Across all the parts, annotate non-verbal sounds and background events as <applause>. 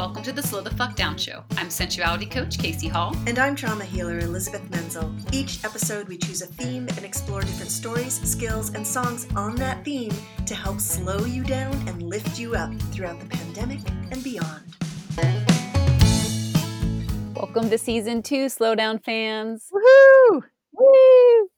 Welcome to the Slow the Fuck Down Show. I'm sensuality coach Casey Hall. And I'm trauma healer Elizabeth Menzel. Each episode, we choose a theme and explore different stories, skills, and songs on that theme to help slow you down and lift you up throughout the pandemic and beyond. Welcome to season two, Slow Down fans. Woohoo! Woo!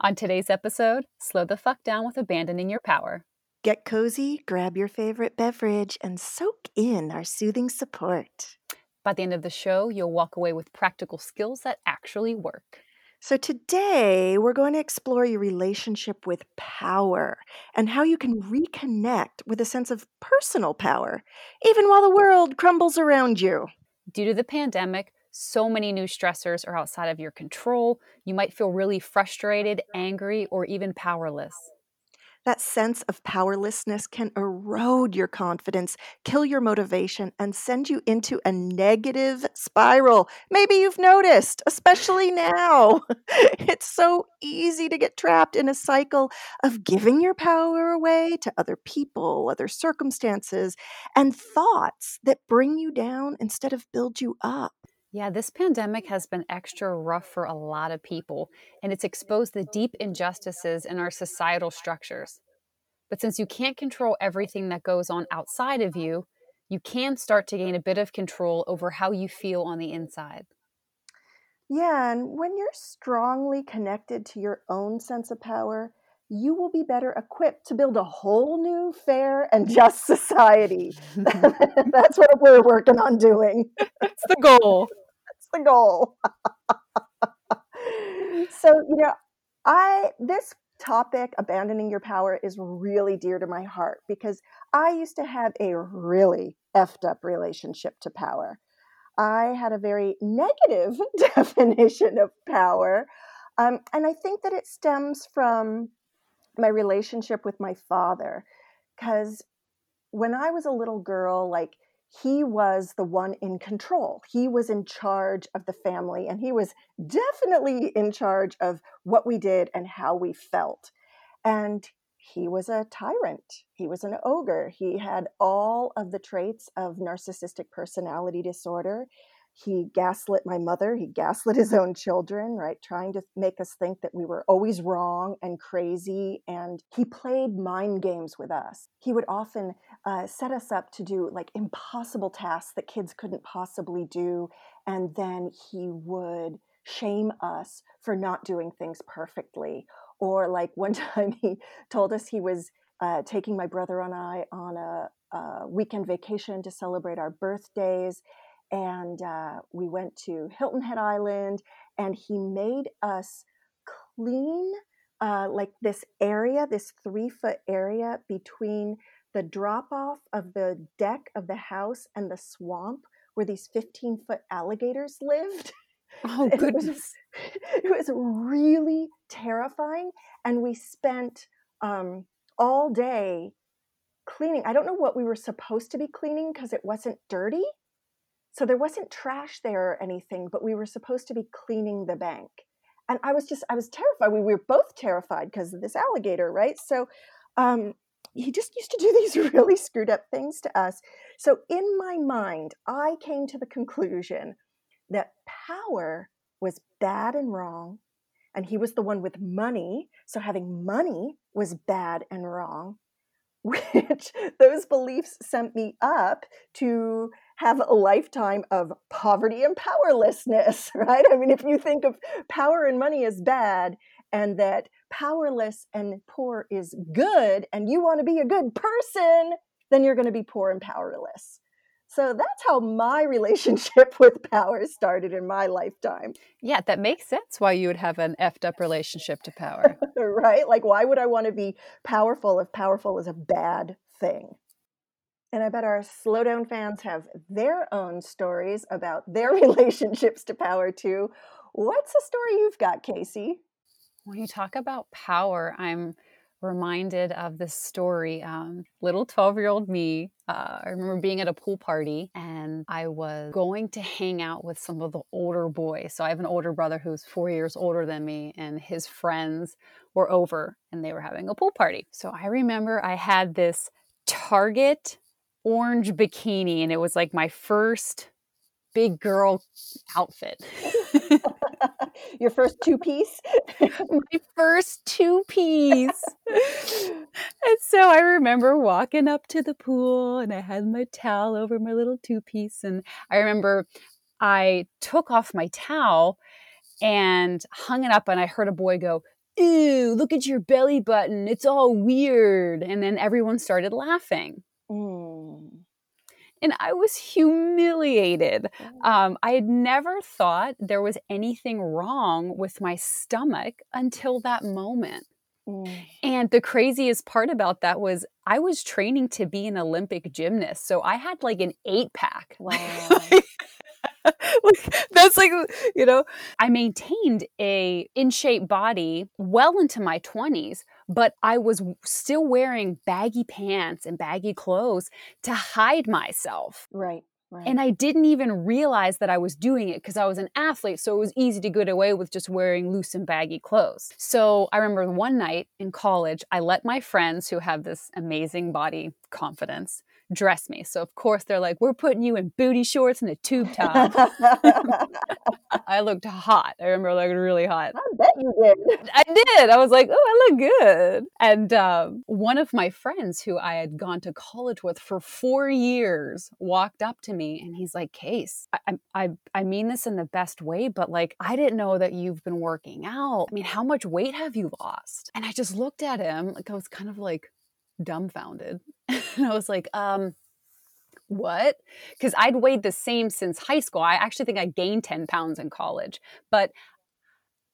On today's episode, slow the fuck down with abandoning your power. Get cozy, grab your favorite beverage, and soak in our soothing support. By the end of the show, you'll walk away with practical skills that actually work. So, today we're going to explore your relationship with power and how you can reconnect with a sense of personal power, even while the world crumbles around you. Due to the pandemic, so many new stressors are outside of your control. You might feel really frustrated, angry, or even powerless. That sense of powerlessness can erode your confidence, kill your motivation, and send you into a negative spiral. Maybe you've noticed, especially now. <laughs> It's so easy to get trapped in a cycle of giving your power away to other people, other circumstances, and thoughts that bring you down instead of build you up. Yeah, this pandemic has been extra rough for a lot of people, and it's exposed the deep injustices in our societal structures. But since you can't control everything that goes on outside of you, you can start to gain a bit of control over how you feel on the inside. Yeah, and when you're strongly connected to your own sense of power, you will be better equipped to build a whole new, fair, and just society. <laughs> <laughs> That's what we're working on doing. That's the goal goal. <laughs> so, you know, I this topic abandoning your power is really dear to my heart because I used to have a really effed up relationship to power. I had a very negative <laughs> definition of power. Um, and I think that it stems from my relationship with my father. Because when I was a little girl, like he was the one in control. He was in charge of the family, and he was definitely in charge of what we did and how we felt. And he was a tyrant. He was an ogre. He had all of the traits of narcissistic personality disorder he gaslit my mother he gaslit his own children right trying to make us think that we were always wrong and crazy and he played mind games with us. He would often uh, set us up to do like impossible tasks that kids couldn't possibly do and then he would shame us for not doing things perfectly. Or like <laughs> one time he told us he was uh, taking my brother and i on a, a weekend vacation to celebrate our birthdays and uh, we went to Hilton Head Island, and he made us clean uh, like this area, this three foot area between the drop off of the deck of the house and the swamp where these 15 foot alligators lived. Oh, goodness. <laughs> It was, <laughs> it was, really terrifying. And we spent um, all day cleaning. I don't know what we were supposed to be cleaning because it wasn't dirty. So there wasn't trash there or anything, but we were supposed to be cleaning the bank. And I was just, I was terrified. We were both terrified because of this alligator, right? So um, he just used to do <laughs> these really screwed up things to us. So in my mind, I came to the conclusion that power was bad and wrong. And he was the one with money. So having money was bad and wrong <laughs> which those beliefs sent me up to have a lifetime of poverty and powerlessness, <laughs> right? I mean, if you think of power and money as bad and that powerless and poor is good, and you want to be a good person, then you're going to be poor and powerless. So that's how my <laughs> relationship with power started in my lifetime. Yeah, that makes sense why you would have an effed up relationship to power. <laughs> right? Like, why would I want to be powerful if powerful is a bad thing? And I bet our slowdown fans have their own stories about their <laughs> relationships to power too. What's the story you've got, Casey? When you talk about power, I'm reminded of this story. Um, little 12 year old me, uh, I remember being at a pool party and I was going to hang out with some of the older boys. So I have an older brother who's four years older than me, and his friends were over and they were having a pool party. So I remember I had this Target orange bikini and it was like my first big girl outfit. <laughs> Your first two piece? <laughs> my first two piece. <laughs> and so I remember walking up to the pool and I had my towel over my little two piece. And I remember I took off my towel and hung it up, and I heard a boy go, Ew, look at your belly button. It's all weird. And then everyone started laughing. Mm and I was humiliated. Oh. Um, I had never thought there was anything wrong with my stomach until that moment. Mm. And the craziest part about that was I was training to be an Olympic gymnast. So I had like an eight pack. <laughs> Wow. that's like you know i maintained a in shape body well into my 20s but i was still wearing baggy pants and baggy clothes to hide myself right Right. And I didn't even realize that I was doing it because I was an athlete. So it was easy to get away with just wearing loose and baggy clothes. So I remember one night in college, I let my friends who have this amazing body confidence dress me. So of course they're like, "We're putting you in booty shorts and a tube <laughs> top." <laughs> I looked hot. I remember looking really hot. I bet you did. I did. I was like, "Oh, I look good." And um, one of my friends who I had gone to college with for four years walked up to me and he's like, "Case, I, I, I mean this in the best way, but like, I didn't know that you've been working out. I mean, how much weight have you lost?" And I just looked at him like I was kind of like dumbfounded. <laughs> and I was like, um, what? Because I'd weighed the same since high school. I actually think I gained 10 pounds in college, but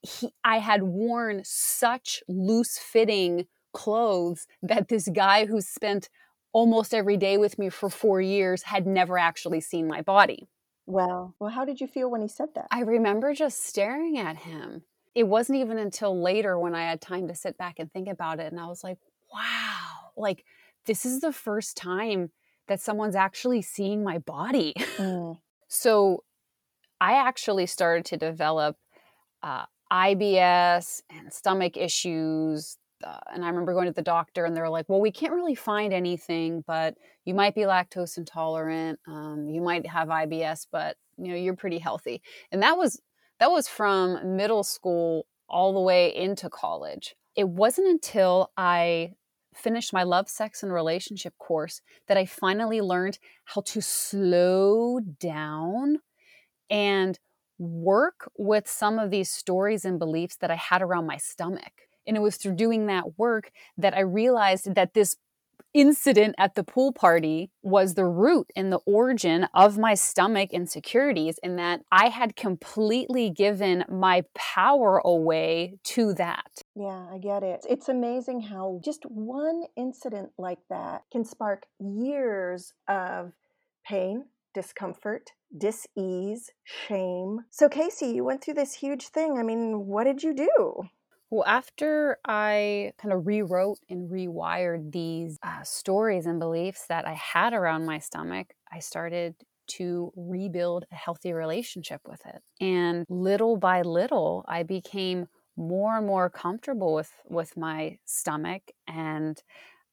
he, I had worn such loose fitting clothes that this guy who spent almost every day with me for four years had never actually seen my body. Well, Well, how did you feel when he said that? I remember just staring at him. It wasn't even until later when I had time to sit back and think about it. And I was like, wow, like this is the first time that someone's actually seeing my body. <laughs> Mm. so I actually started to develop uh, IBS and stomach issues. Uh, and I remember going to the doctor, and they were like, "Well, we can't really find anything, but you might be lactose intolerant. Um, you might have IBS, but you know you're pretty healthy." And that was that was from middle school all the way into college. It wasn't until I finished my love, sex, and relationship course that I finally learned how to slow down and work with some of these stories and beliefs that I had around my stomach. And it was through doing that work that I realized that this incident at the pool party was the root and the origin of my stomach insecurities, in that I had completely given my power away to that. Yeah, I get it. It's amazing how just one incident like that can spark years of pain, discomfort, dis-ease, shame. So Casey, you went through this huge thing. I mean, what did you do? Well, after I kind of rewrote and rewired these uh, stories and beliefs that I had around my stomach, I started to rebuild a healthy relationship with it. And little by little, I became more and more comfortable with with my stomach and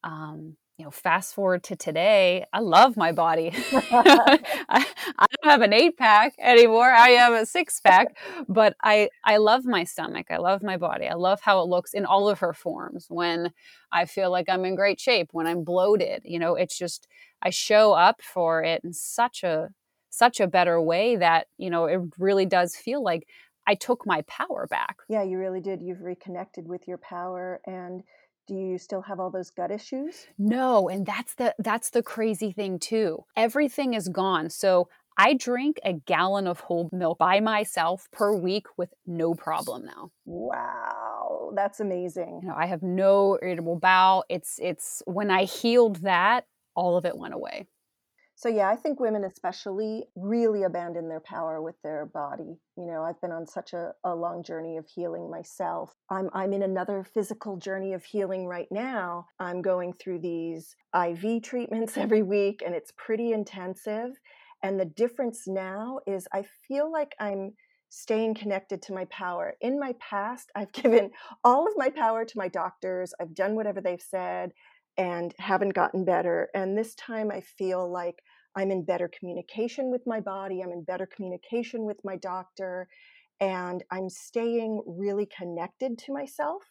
um, you know, fast forward to today, I love my body. <laughs> <laughs> I, I, don't have an eight pack anymore. I have a six <laughs> pack, but I, I love my stomach. I love my body. I love how it looks in all of her forms when I feel like I'm in great shape, when I'm bloated. You know, it's just, I show up for it in such a, such a better way that, you know, it really does feel like I took my power back. Yeah, you really did. You've reconnected with your power and do you still have all those gut issues no and that's the that's the crazy thing too everything is gone so I drink a gallon of whole milk by myself per week with no problem now. Wow, that's amazing. You know, I have no irritable bowel. It's it's when I healed that, all of it went away. So yeah, I think women especially really abandon their power with their body. You know, I've been on such a, a long journey of healing myself. I'm I'm in another physical journey of healing right now. I'm going through these IV treatments <laughs> every week and it's pretty intensive. And the difference now is I feel like I'm staying connected to my power. In my past, I've <laughs> given all of my power to my doctors. I've done whatever they've said and haven't gotten better. And this time I feel like I'm in better communication with my body, I'm in better communication with my doctor, and I'm staying really connected to myself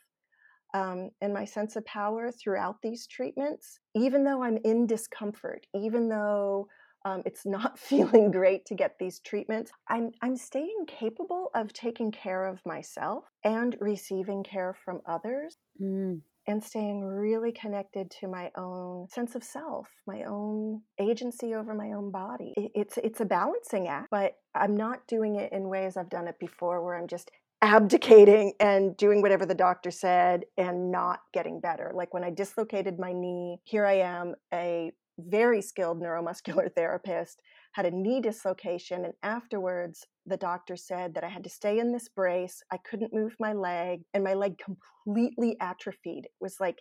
um, and my sense of power throughout these treatments, even though I'm in discomfort, even though um, it's not <laughs> feeling great to get these treatments. I'm, I'm staying capable of taking care of myself and receiving care from others. Mm and staying really connected to my own sense of self, my own agency over my own body. It's it's a balancing act, but I'm not doing it in ways I've done it before where I'm just abdicating and doing whatever the doctor said and not getting better. Like when I dislocated my knee, here I am, a very skilled neuromuscular <laughs> therapist, had a knee dislocation, and afterwards the doctor said that I had to stay in this brace. I couldn't move my leg, and my leg completely atrophied. It was like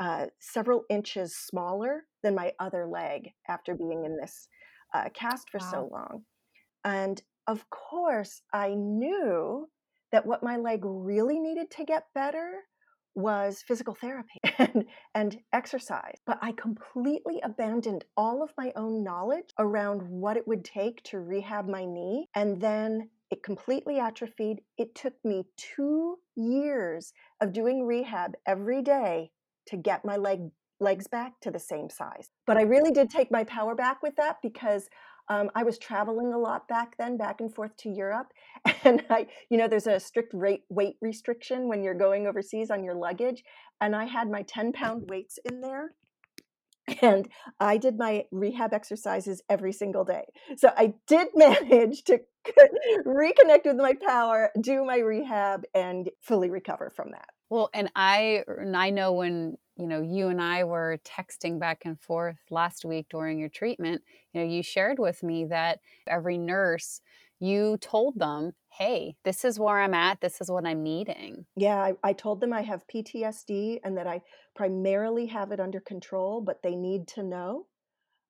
uh, several inches smaller than my other leg after being in this uh, cast for wow. so long. And of course, I knew that what my leg really needed to get better was physical therapy <laughs> and, and exercise. But I completely abandoned all of my own knowledge around what it would take to rehab my knee. And then it completely atrophied. It took me two years of doing rehab every day to get my leg legs back to the same size. But I really did take my power back with that because um, I was traveling a lot back then, back and forth to Europe, <laughs> and I, you know, there's a strict rate, weight restriction when you're going overseas on your luggage, and I had my 10 pound weights in there, and I did my rehab exercises every single day. So I did <laughs> manage to reconnect with my power, do my rehab, and fully recover from that. Well, and I and I know when you know you and I were texting back and forth last week during your treatment, you know, you shared with me that every nurse you told them, "Hey, this is where I'm at. This is what I'm needing." Yeah, I, I told them I have PTSD and that I primarily have it under control, but they need to know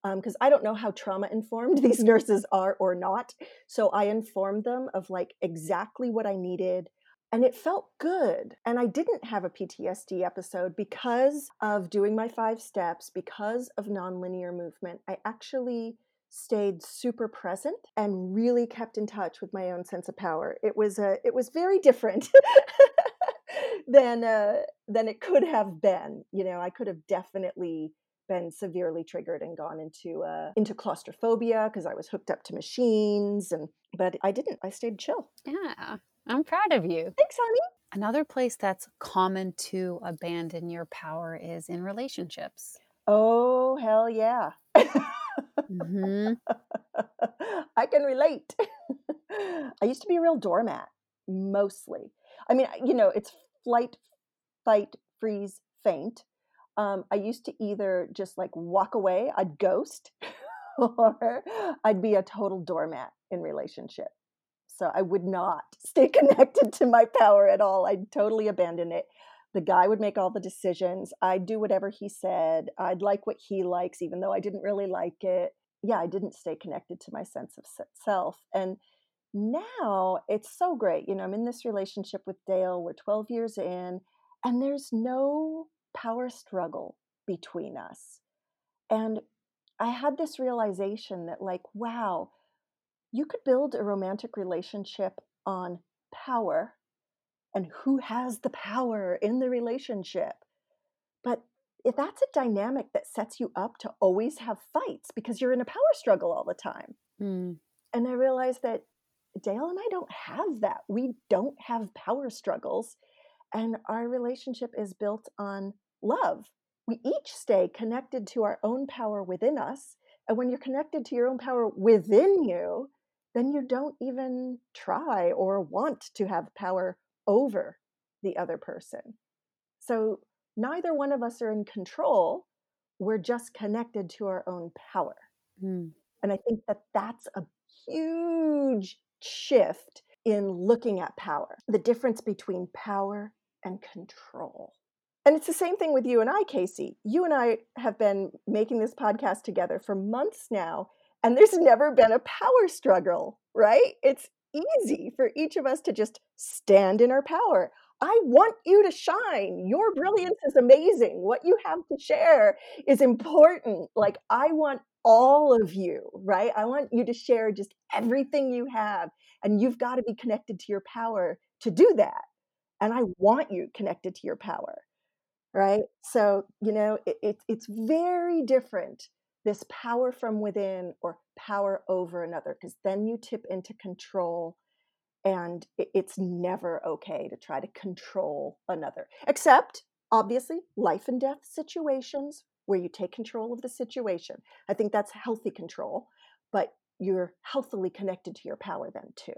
because um, I don't know how trauma informed <laughs> these nurses are or not. So I informed them of like exactly what I needed and it felt good. And I didn't have a PTSD episode because of doing my five steps, because of nonlinear movement. I actually stayed super present and really kept in touch with my own sense of power. It was a it was very different <laughs> than uh, than it could have been. You know, I could have definitely been severely triggered and gone into uh, into claustrophobia because I was hooked up to machines and but I didn't. I stayed chill. Yeah. I'm proud of you. Thanks, honey. Another place that's common to abandon your power is in relationships. Oh, hell yeah. mm-hmm. <laughs> I can relate. <laughs> I used to be a real doormat, mostly. I mean, you know, it's flight, fight, freeze, faint. Um, I used to either just like walk away, I'd ghost, <laughs> or I'd be a total doormat in relationship. So I would not <laughs> stay connected to my power at all. I'd totally abandon it. The guy would make all the decisions. I'd do whatever he said. I'd like what he likes, even though I didn't really like it. Yeah, I didn't stay connected to my sense of self. And now it's so great. You know, I'm in this relationship with Dale. We're 12 years in, and there's no power struggle between us. And I had this realization that, like, wow, you could build a romantic relationship on power and who has the power in the relationship. But if that's a dynamic that sets you up to always have fights because you're in a power struggle all the time. Mm. And I realized that Dale and I don't have that. We don't have power struggles. And our relationship is built on love. We each stay connected to our own power within us. And when you're connected to your own power within you, then you don't even try or want to have power over the other person. So neither one of us are in control. We're just connected to our own power. Mm. And I think that that's a huge shift in looking at power, the difference between power and control. And it's the same thing with you and I, Casey. You and I have been making this podcast together for months now, and there's never been a power struggle, right? It's easy for each of us to just stand in our power. I want you to shine. Your brilliance is amazing. What you have to share is important. Like, I want all of you, right? I want you to share just everything you have. And you've got to be connected to your power to do that. And I want you connected to your power, right? So, you know, it, it, it's very different this power from within or power over another, because then you tip into control and it's never okay to try to control another, except obviously life and death situations where you take control of the situation. I think that's healthy control, but you're healthily connected to your power then too.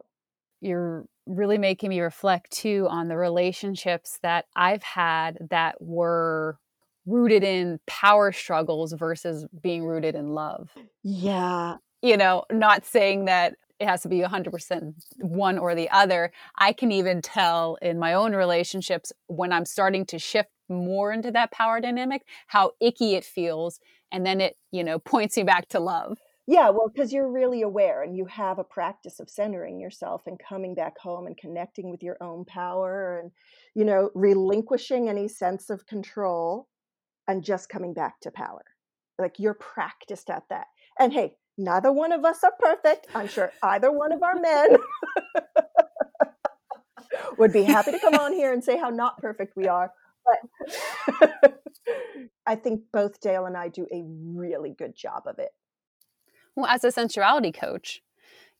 You're really making me reflect too on the relationships that I've had that were rooted in power struggles versus being rooted in love. Yeah. You know, not saying that it has to be 100% one or the other. I can even tell in my own relationships when I'm starting to shift more into that power dynamic how icky it feels and then it, you know, <laughs> points you back to love. Yeah, well, because you're really aware and you have a practice of centering yourself and coming back home and connecting with your own power and, you know, relinquishing any sense of control and just coming back to power. Like you're practiced at that. And hey, neither one of us are perfect. I'm sure either one of our men <laughs> would be happy to come on here and say how not perfect we are. But <laughs> I think both Dale and I do a really good job of it. Well, as a sensuality coach,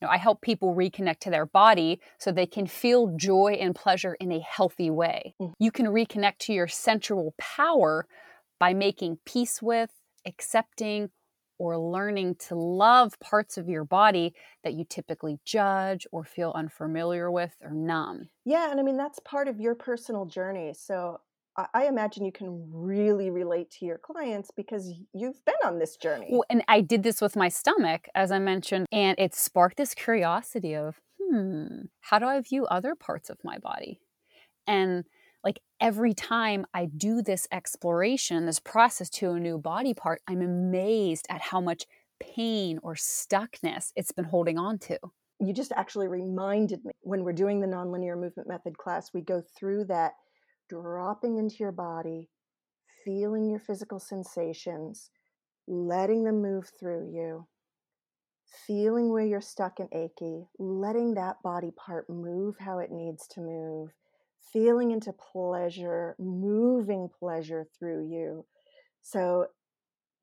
you know, I help people reconnect to their body so they can feel joy and pleasure in a healthy way. Mm-hmm. You can reconnect to your sensual power by making peace with, accepting, or learning to love parts of your body that you typically judge or feel unfamiliar with or numb. Yeah, and I mean, that's part of your personal journey. So I imagine you can really relate to your clients because you've been on this journey. Well, and I did this with my stomach, as I mentioned, and it sparked this curiosity of, hmm, how do I view other parts of my body? And like every time I do this exploration, this process to a new body part, I'm amazed at how much pain or stuckness it's been holding on to. You just actually reminded me when we're doing the nonlinear movement method class, we go through that dropping into your body, feeling your physical sensations, letting them move through you, feeling where you're stuck and achy, letting that body part move how it needs to move, feeling into pleasure, moving pleasure through you. So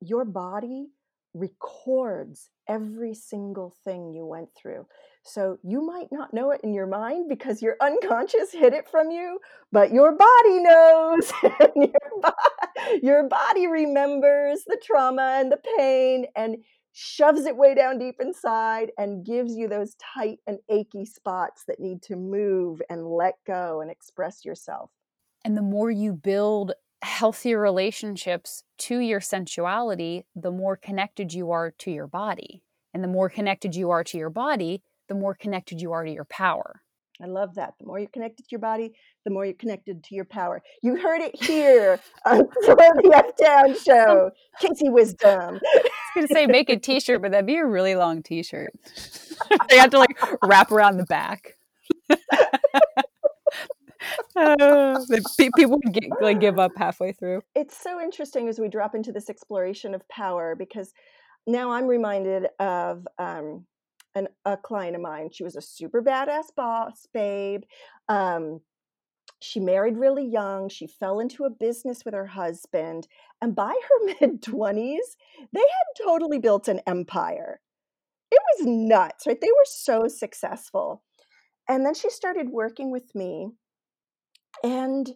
your body records every single thing you went through. So you might not know it in your mind because your unconscious hid it from you, but your body knows. <laughs> your, your body remembers the trauma and the pain and shoves it way down deep inside and gives you those tight and achy spots that need to move and let go and express yourself. And the more you build healthier relationships to your sensuality, the more connected you are to your body. And the more connected you are to your body, the more connected you are to your power. I love that. The more you're connected to your body, the more you're connected to your power. You heard it here <laughs> on the F Down Show. Casey Wisdom. <laughs> I was going to say make a t shirt, but that'd be a really long t shirt. <laughs> they have to like wrap around the back. uh, people would get, like give up halfway through. It's so interesting as we drop into this exploration of power because now I'm reminded of um, an, a client of mine. She was a super badass boss babe. Um, she married really young. She fell into a business with her husband. And by her <laughs> mid 20s, they had totally built an empire. It was nuts, right? They were so successful. And then she started working with me and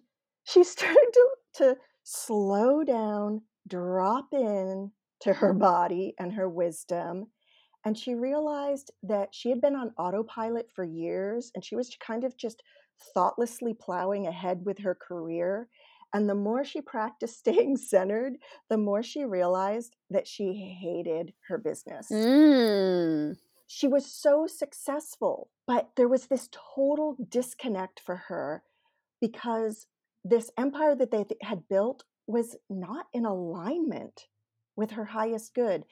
she <laughs> started to, to slow down, drop in to her body and her wisdom and she realized that she had been on autopilot for years and she was kind of just thoughtlessly plowing ahead with her career. And the more she practiced <laughs> staying centered, the more she realized that she hated her business. Mm. She was so successful, but there was this total disconnect for her because this empire that they had built was not in alignment with her highest good.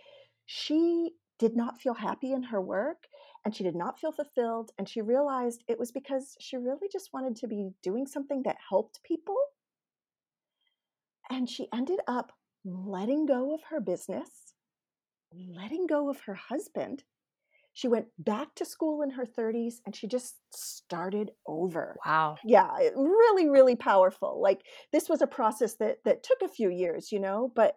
She did not feel happy in her work and she did not feel fulfilled. And she realized it was because she really just wanted to be doing something that helped people. And she ended up letting go of her business, letting go of her husband. She went back to school in her 30s and she just started over. Wow. Yeah, really, really powerful. Like this was a process that that took a few years, you know, but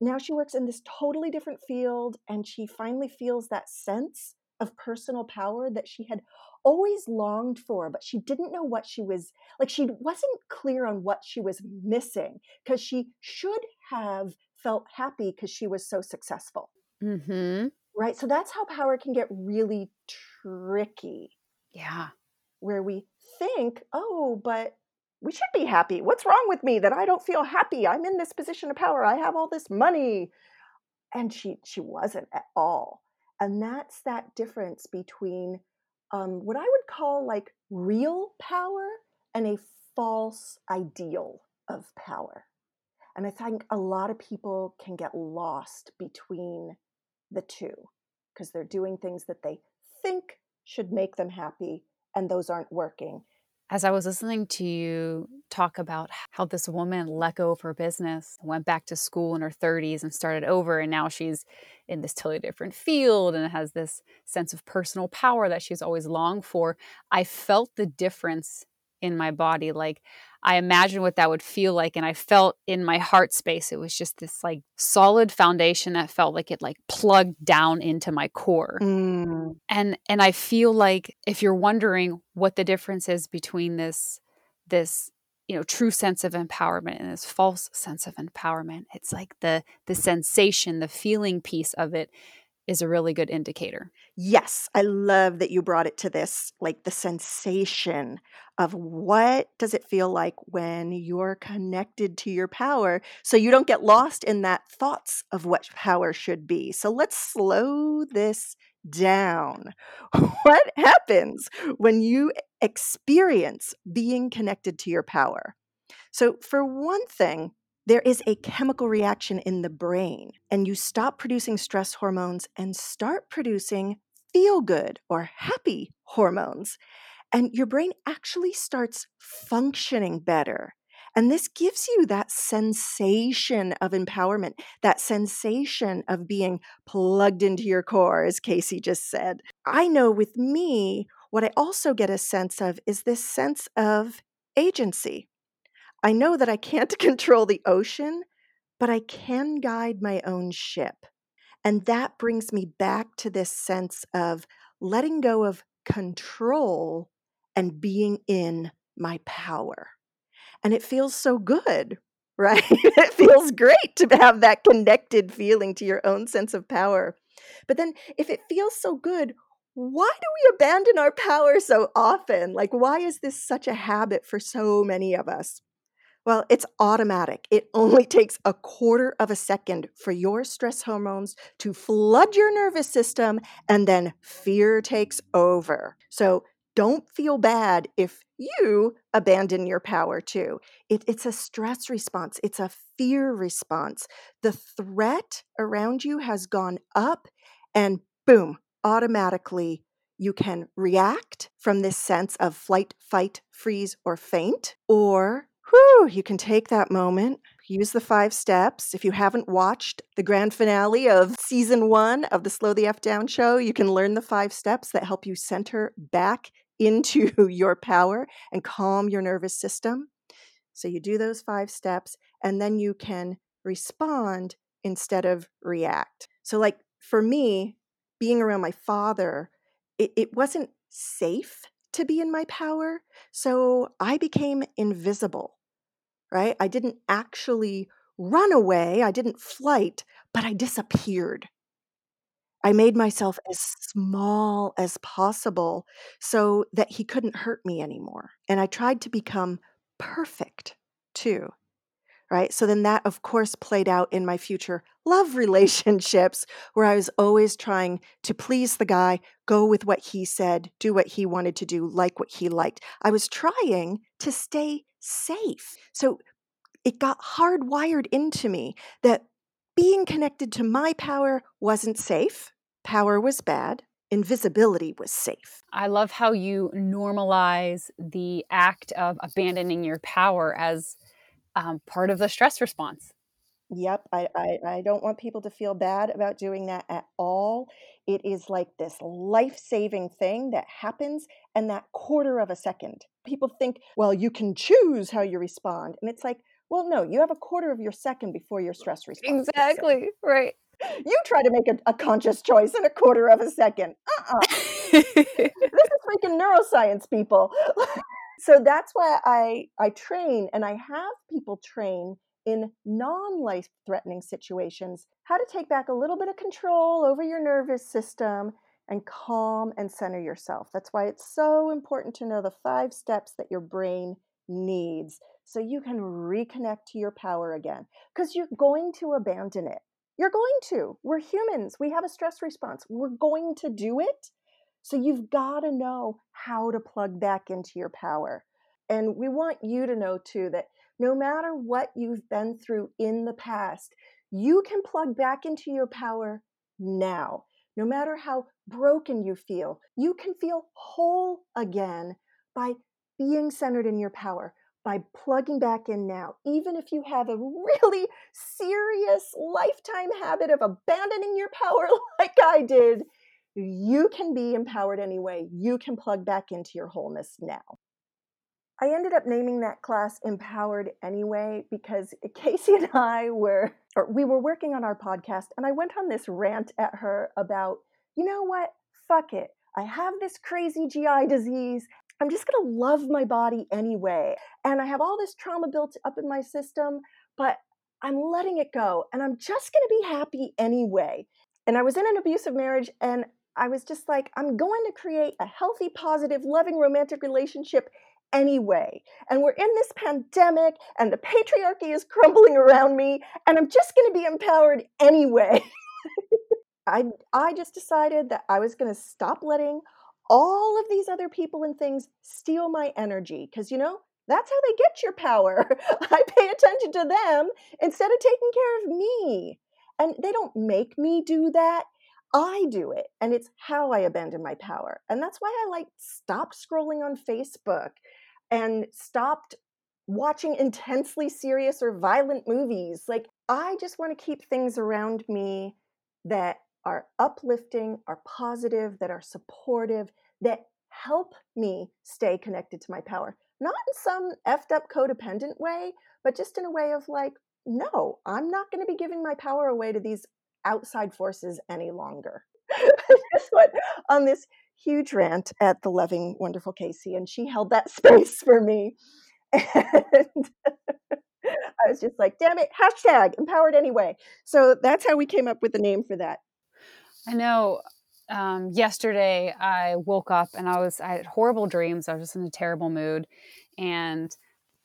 now she works in this totally different field and she finally feels that sense of personal power that she had always longed for but she didn't know what she was like she wasn't clear on what she was missing because she should have felt happy because she was so successful mm-hmm. right so that's how power can get really tricky Yeah. where we think oh but we should be happy. What's wrong with me that i don't feel happy? I'm in this position of power. I have all this money. And she she wasn't at all. And that's that difference between um, what i would call like real power and a false ideal of power. And i think a lot of people can get lost between the two because they're doing things that they think should make them happy and those aren't working As I was listening to you talk about how this woman let go of her business, went back to school in her 30s and started over, and now she's in this totally different field and has this sense of personal power that she's always longed for, I felt the difference in my body. Like, I imagine what that would feel like. And I felt in my heart space, it was just this like solid foundation that felt like it like plugged down into my core Mm, and and i feel like if you're wondering what the difference is between this this you know true sense of empowerment and this false sense of empowerment it's like the the sensation the feeling piece of it is a really good indicator Yes, I love that you brought it to this, like the sensation of what does it feel like when you're connected to your power so you don't get lost in that thoughts of what power should be. So let's slow this down. <laughs> What happens when you experience being connected to your power? So, for one thing, there is a chemical reaction in the brain, and you stop producing stress hormones and start producing feel good or happy hormones. And your brain actually starts functioning better. And this gives you that sensation of empowerment, that sensation of being plugged into your core, as Casey just said. I know with me, what I also get a sense of is this sense of agency. I know that I can't <laughs> control the ocean, but I can guide my own ship. And that brings me back to this sense of letting go of control and being in my power. And it feels so good, <laughs> right? it feels great to have that connected feeling to your own sense of power. But then, if it feels so good, why do we abandon our power so often? Like, why is this such a habit for so many of us? Well, it's automatic. It only <laughs> takes a quarter of a second for your stress hormones to flood your nervous system, and then fear takes over. So don't feel bad if you abandon your power too. It, it's a stress response, it's a fear response. The threat around you has gone up, and boom, automatically you can react from this sense of flight, fight, freeze, or faint, or whew, you can take that moment, use the five steps. If you haven't watched the grand finale of season one of the Slow the F Down show, you can learn the five steps that help you center back <laughs> into your power and calm your nervous system. So you do those five steps, and then you can respond instead of react. So, like for me, being around my father, it, it wasn't safe to be in my power. So I became invisible, right? I didn't actually run away, I didn't flight, but I disappeared. I made myself as small as possible so that he couldn't hurt me anymore. And I tried to become perfect too right? So then that, of course, played out in my future love <laughs> relationships where I was always trying to please the guy, go with what he said, do what he wanted to do, like what he liked. I was trying to stay safe. So it got hardwired into me that being connected to my power wasn't safe. Power was bad. invisibility was safe. I love how you normalize the act of abandoning your power as um, part of the stress response. Yep, I, I, I don't want people to feel bad about doing that at all. It is like this life saving thing that happens in that quarter of a second. People think, well, you can choose how you respond. And it's like, well, no, you have a quarter of your second before your stress response. Exactly, right. You try to make a, a, conscious choice in a quarter of a second. Uh-uh. <laughs> this is freaking neuroscience, people. <laughs> so that's why I I train and I have people train in non-life threatening situations how to take back a little bit of control over your nervous system and calm and center yourself. That's why it's so important to know the five steps that your brain needs so you can reconnect to your power again because you're going to abandon it. You're going to. We're humans. We have a stress response. We're going to do it. So you've got to know how to plug back into your power. And we want you to know too that no matter what you've been through in the past, you can plug back into your power now. No matter how broken you feel, you can feel whole again by being centered in your power, by plugging back in now. Even if you have a really serious lifetime habit of abandoning your power, <laughs> like I did, you can be empowered anyway. You can plug back into your wholeness now. I ended up naming that class Empowered Anyway because <laughs> Casey and I were, or we were working on our podcast, and I went on this rant at her about, you know what? Fuck it. I have this crazy GI disease. I'm just going to love my body anyway. And I have all this trauma built up in my system, but I'm letting it go and I'm just going to be happy anyway. And I was in an abusive marriage and I was just like, I'm going to create a healthy, positive, loving, romantic relationship anyway. And we're in this pandemic and the patriarchy is <laughs> crumbling around me and I'm just going to be empowered anyway. <laughs> I I just decided that I was going to stop letting all of these other people and things steal my energy because you know that's how they get your power. <laughs> I pay attention to them instead of taking care of me. And they don't make me do that. I do it. And it's how I abandon my power. And that's why I like stopped scrolling on Facebook and stopped watching intensely serious or violent movies. Like, I just want to keep things around me that are uplifting, are positive, that are supportive, that help me stay connected to my power. Not in some effed up codependent way, but just in a way of like, no, I'm not going to be giving my power away to these outside forces any longer. <laughs> just went on this huge rant at the loving, wonderful Casey, and she held that <laughs> space for me. And <laughs> I was just like, damn it, hashtag empowered anyway. So that's how we came up with the name for that. I know um, yesterday I woke up and I was, I had horrible dreams. I was just in a terrible mood and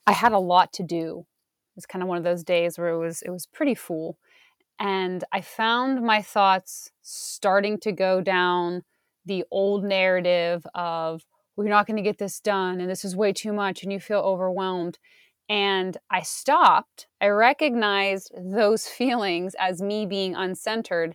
I had a lot to do. It was kind of one of those days where it was, it was pretty full. And I found my thoughts starting to go down the old narrative of, well, you're not going to get this done and this is way too much and you feel overwhelmed. And I stopped. I recognized those <laughs> feelings as me being uncentered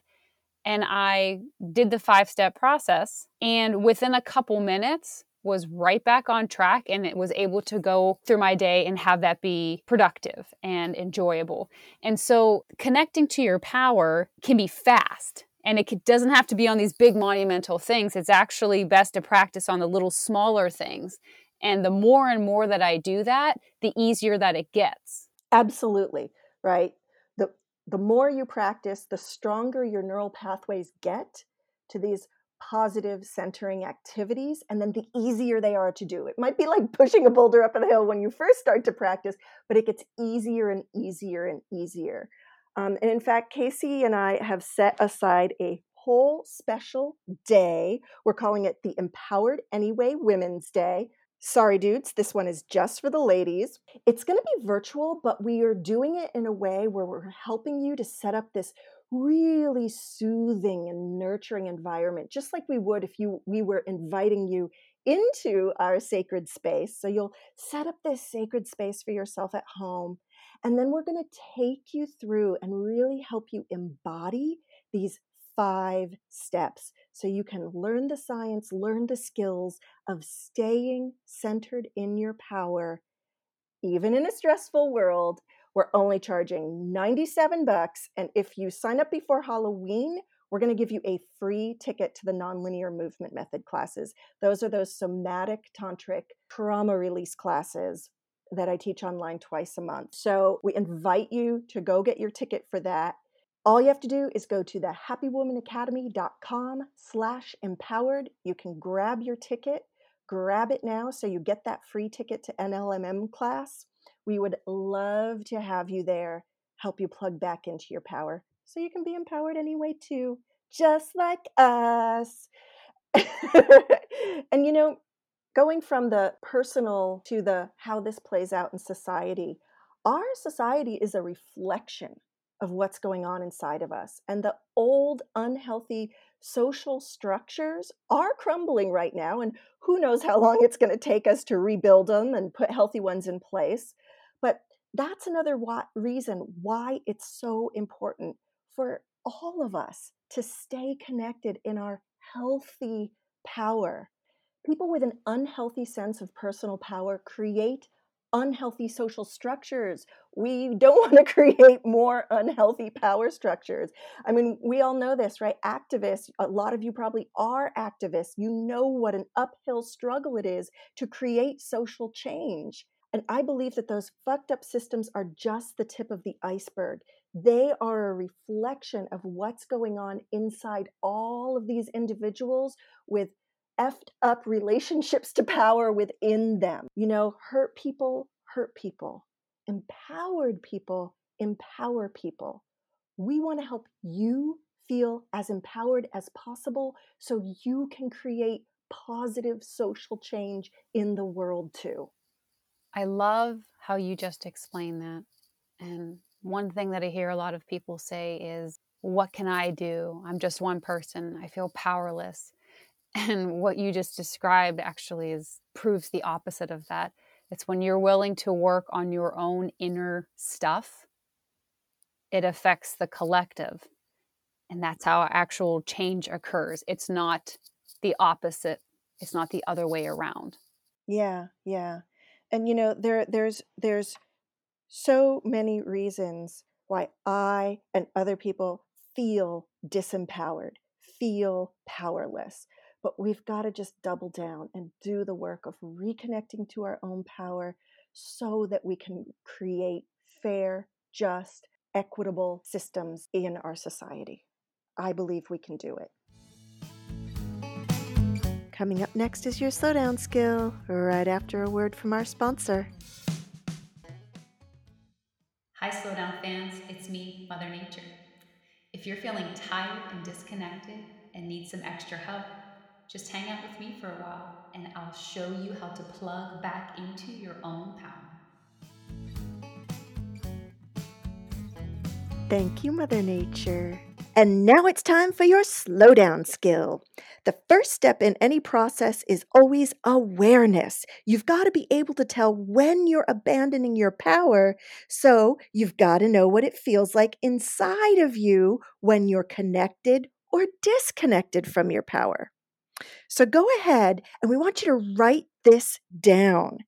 and I did the five step process. And within a couple minutes, was right back on track and it was able to go through my day and have that be productive and enjoyable. And so connecting to your power can be fast and it doesn't have to be on these big monumental things. It's actually best to practice on the little smaller things. And the more and more that I do that, the easier that it gets. Absolutely, right? the the more you practice, the stronger your neural pathways get to these positive centering activities, and then the easier they are to do. It might be like pushing a boulder up a hill when you first start to practice, but it gets easier and easier and easier. Um, and in fact, Casey and I have set aside a whole special day. We're calling it the Empowered Anyway Women's Day Sorry, dudes, this one is just for the ladies. It's going to be virtual, but we are doing it in a way where we're helping you to set up this really soothing and nurturing environment, just like we would if you we were inviting you into our sacred space. So you'll set up this sacred space for yourself at home. And then we're going to take you through and really help you embody these five steps so you can learn the science, learn the skills of staying centered in your power, even in a stressful world. We're only charging 97 bucks. And if you sign up before Halloween, we're going to give you a free ticket to the nonlinear movement method classes. Those are those somatic tantric trauma release classes that I teach online twice a month. So we invite you to go get your ticket for that. All you have to do is go to the happywomanacademy.com slash empowered. You can grab your ticket, grab it now so you get that free ticket to NLMM class. We would love to have you there, help you plug back into your power so you can be empowered anyway too, just like us. <laughs> and you know, going from the personal to the how this plays out in society, our society is a reflection of what's going on inside of us. And the old, unhealthy social structures are crumbling right now. And who knows how long it's going to take us to rebuild them and put healthy ones in place. But that's another reason why it's so important for all of us to stay connected in our healthy power. People with an unhealthy sense of personal power create unhealthy social structures. We don't <laughs> want to create more unhealthy power structures. I mean, we all know this, right? Activists, a lot of you probably are activists. You know what an uphill struggle it is to create social change. And I believe that those fucked up systems are just the tip of the iceberg. They are a reflection of what's going on inside all of these individuals with effed up relationships to power within them. You know, hurt people hurt people, empowered people empower people. We want to help you feel as empowered as possible so you can create positive social change in the world too. I love how you just explained that. And one thing that I hear a lot of people say is, What can I do? I'm just one person. I feel powerless. <laughs> And what you just described actually is proves the opposite of that. It's when you're willing to work on your own inner stuff, it affects the collective. And that's how actual change occurs. It's not the opposite, it's not the other way around. Yeah, yeah. And you know, there there's there's so many reasons why I and other people feel disempowered, feel powerless. But we've got to just double down and do the work of reconnecting to our own power so that we can create fair, just, equitable systems in our society. I believe we can do it. Coming up next is your slowdown skill, right after a word from our sponsor. Hi, Slowdown fans, it's me, Mother Nature. If you're feeling tired and disconnected and need some extra help, just hang out with me for a while and I'll show you how to plug back into your own power. Thank you, Mother Nature. And now it's time for your slowdown skill. The first step in any process is always awareness. You've got to be able to tell when you're abandoning your power, so you've got to know what it feels like inside of you when you're connected or disconnected from your power. So go ahead and we want you to write this down.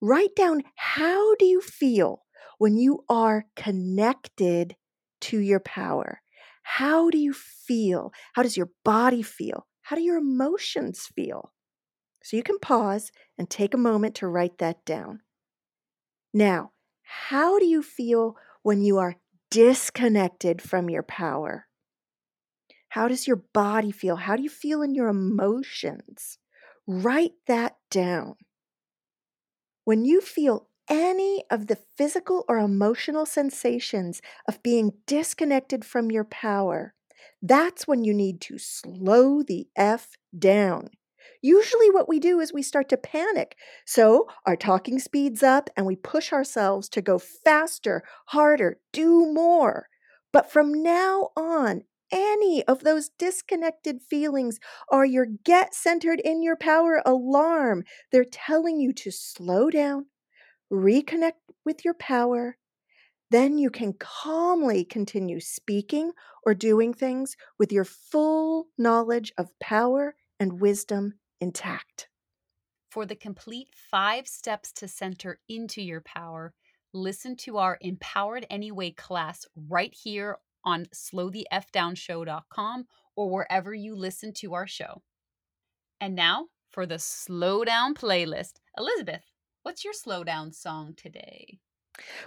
Write down how do you feel when you are connected to your power? How do you feel? How does your body feel? How do your emotions feel? So you can pause and take a moment to write that down. Now, how do you feel when you are disconnected from your power? How does your body feel? How do you feel in your emotions? Write that down. When you feel any of the physical or emotional sensations of being disconnected from your power, that's when you need to slow the F down. Usually, what we do is we start to panic. So, our talking speeds up and we push ourselves to go faster, harder, do more. But from now on, any of those disconnected feelings are your get centered in your power alarm. They're telling you to slow down, reconnect with your power. Then you can calmly continue speaking or doing things with your full knowledge of power and wisdom intact. For the complete five steps to center into your power, listen to our Empowered Anyway class right here on slowthefdownshow.com or wherever you listen to our show. And now for the Slow Down playlist. Elizabeth, what's your slow down song today?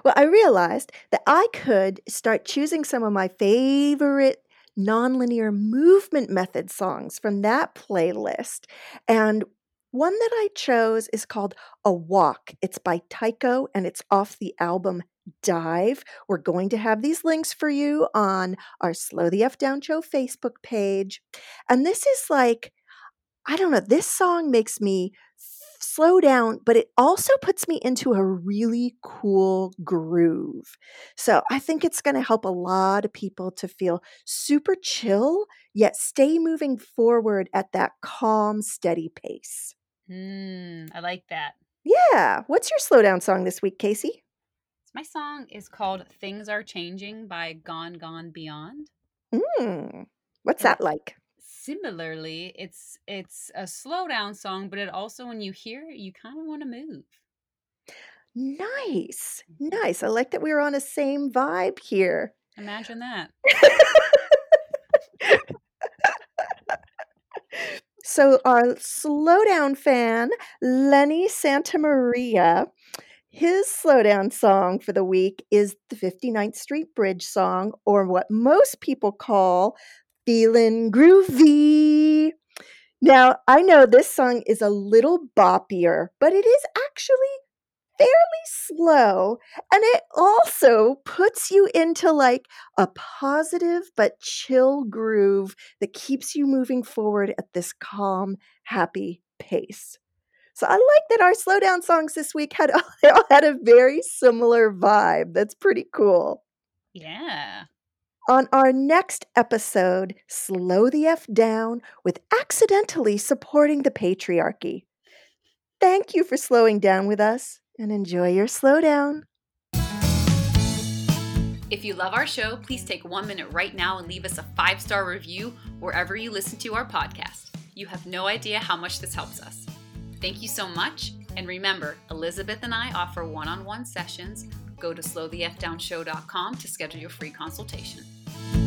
Well, I realized that I could start choosing some of my favorite nonlinear movement method songs from that playlist. And one that I chose is called A Walk. It's by Tycho and it's off the album Dive. We're going to have these links for you on our Slow the F Down Show Facebook page. And this is like, I don't know, this song makes me slow down, but it also puts me into a really cool groove. So I think it's going to help a lot of people to feel super chill, yet stay moving forward at that calm, steady pace. Hmm, I like that. Yeah. What's your slow down song this week, Casey? My song is called Things Are Changing by Gone Gone Beyond. Mm, what's that like? Similarly, it's it's a slow down song, but it also when you hear it, you kind of want to move. Nice. Mm-hmm. Nice. I like that we are on a same vibe here. Imagine that. <laughs> so our slowdown fan, Lenny Santamaria, his slowdown song for the week is the 59th Street Bridge song, or what most people call Feeling Groovy. Now, I know this song is a little boppier, but it is actually fairly slow. And it also puts you into like a positive but chill groove that keeps you moving forward at this calm, happy pace. So I like that our slowdown songs this week had they <laughs> all had a very similar vibe. That's pretty cool. Yeah. On our next episode, Slow the F Down with accidentally supporting the patriarchy. Thank you for slowing down with us and enjoy your slowdown. If you love our show, please take one minute right now and leave us a five star review wherever you listen to our podcast. You have no idea how much this helps us. Thank you so much. And remember, Elizabeth and I offer one on one sessions. Go to slowthefdownshow.com to schedule your free consultation thank you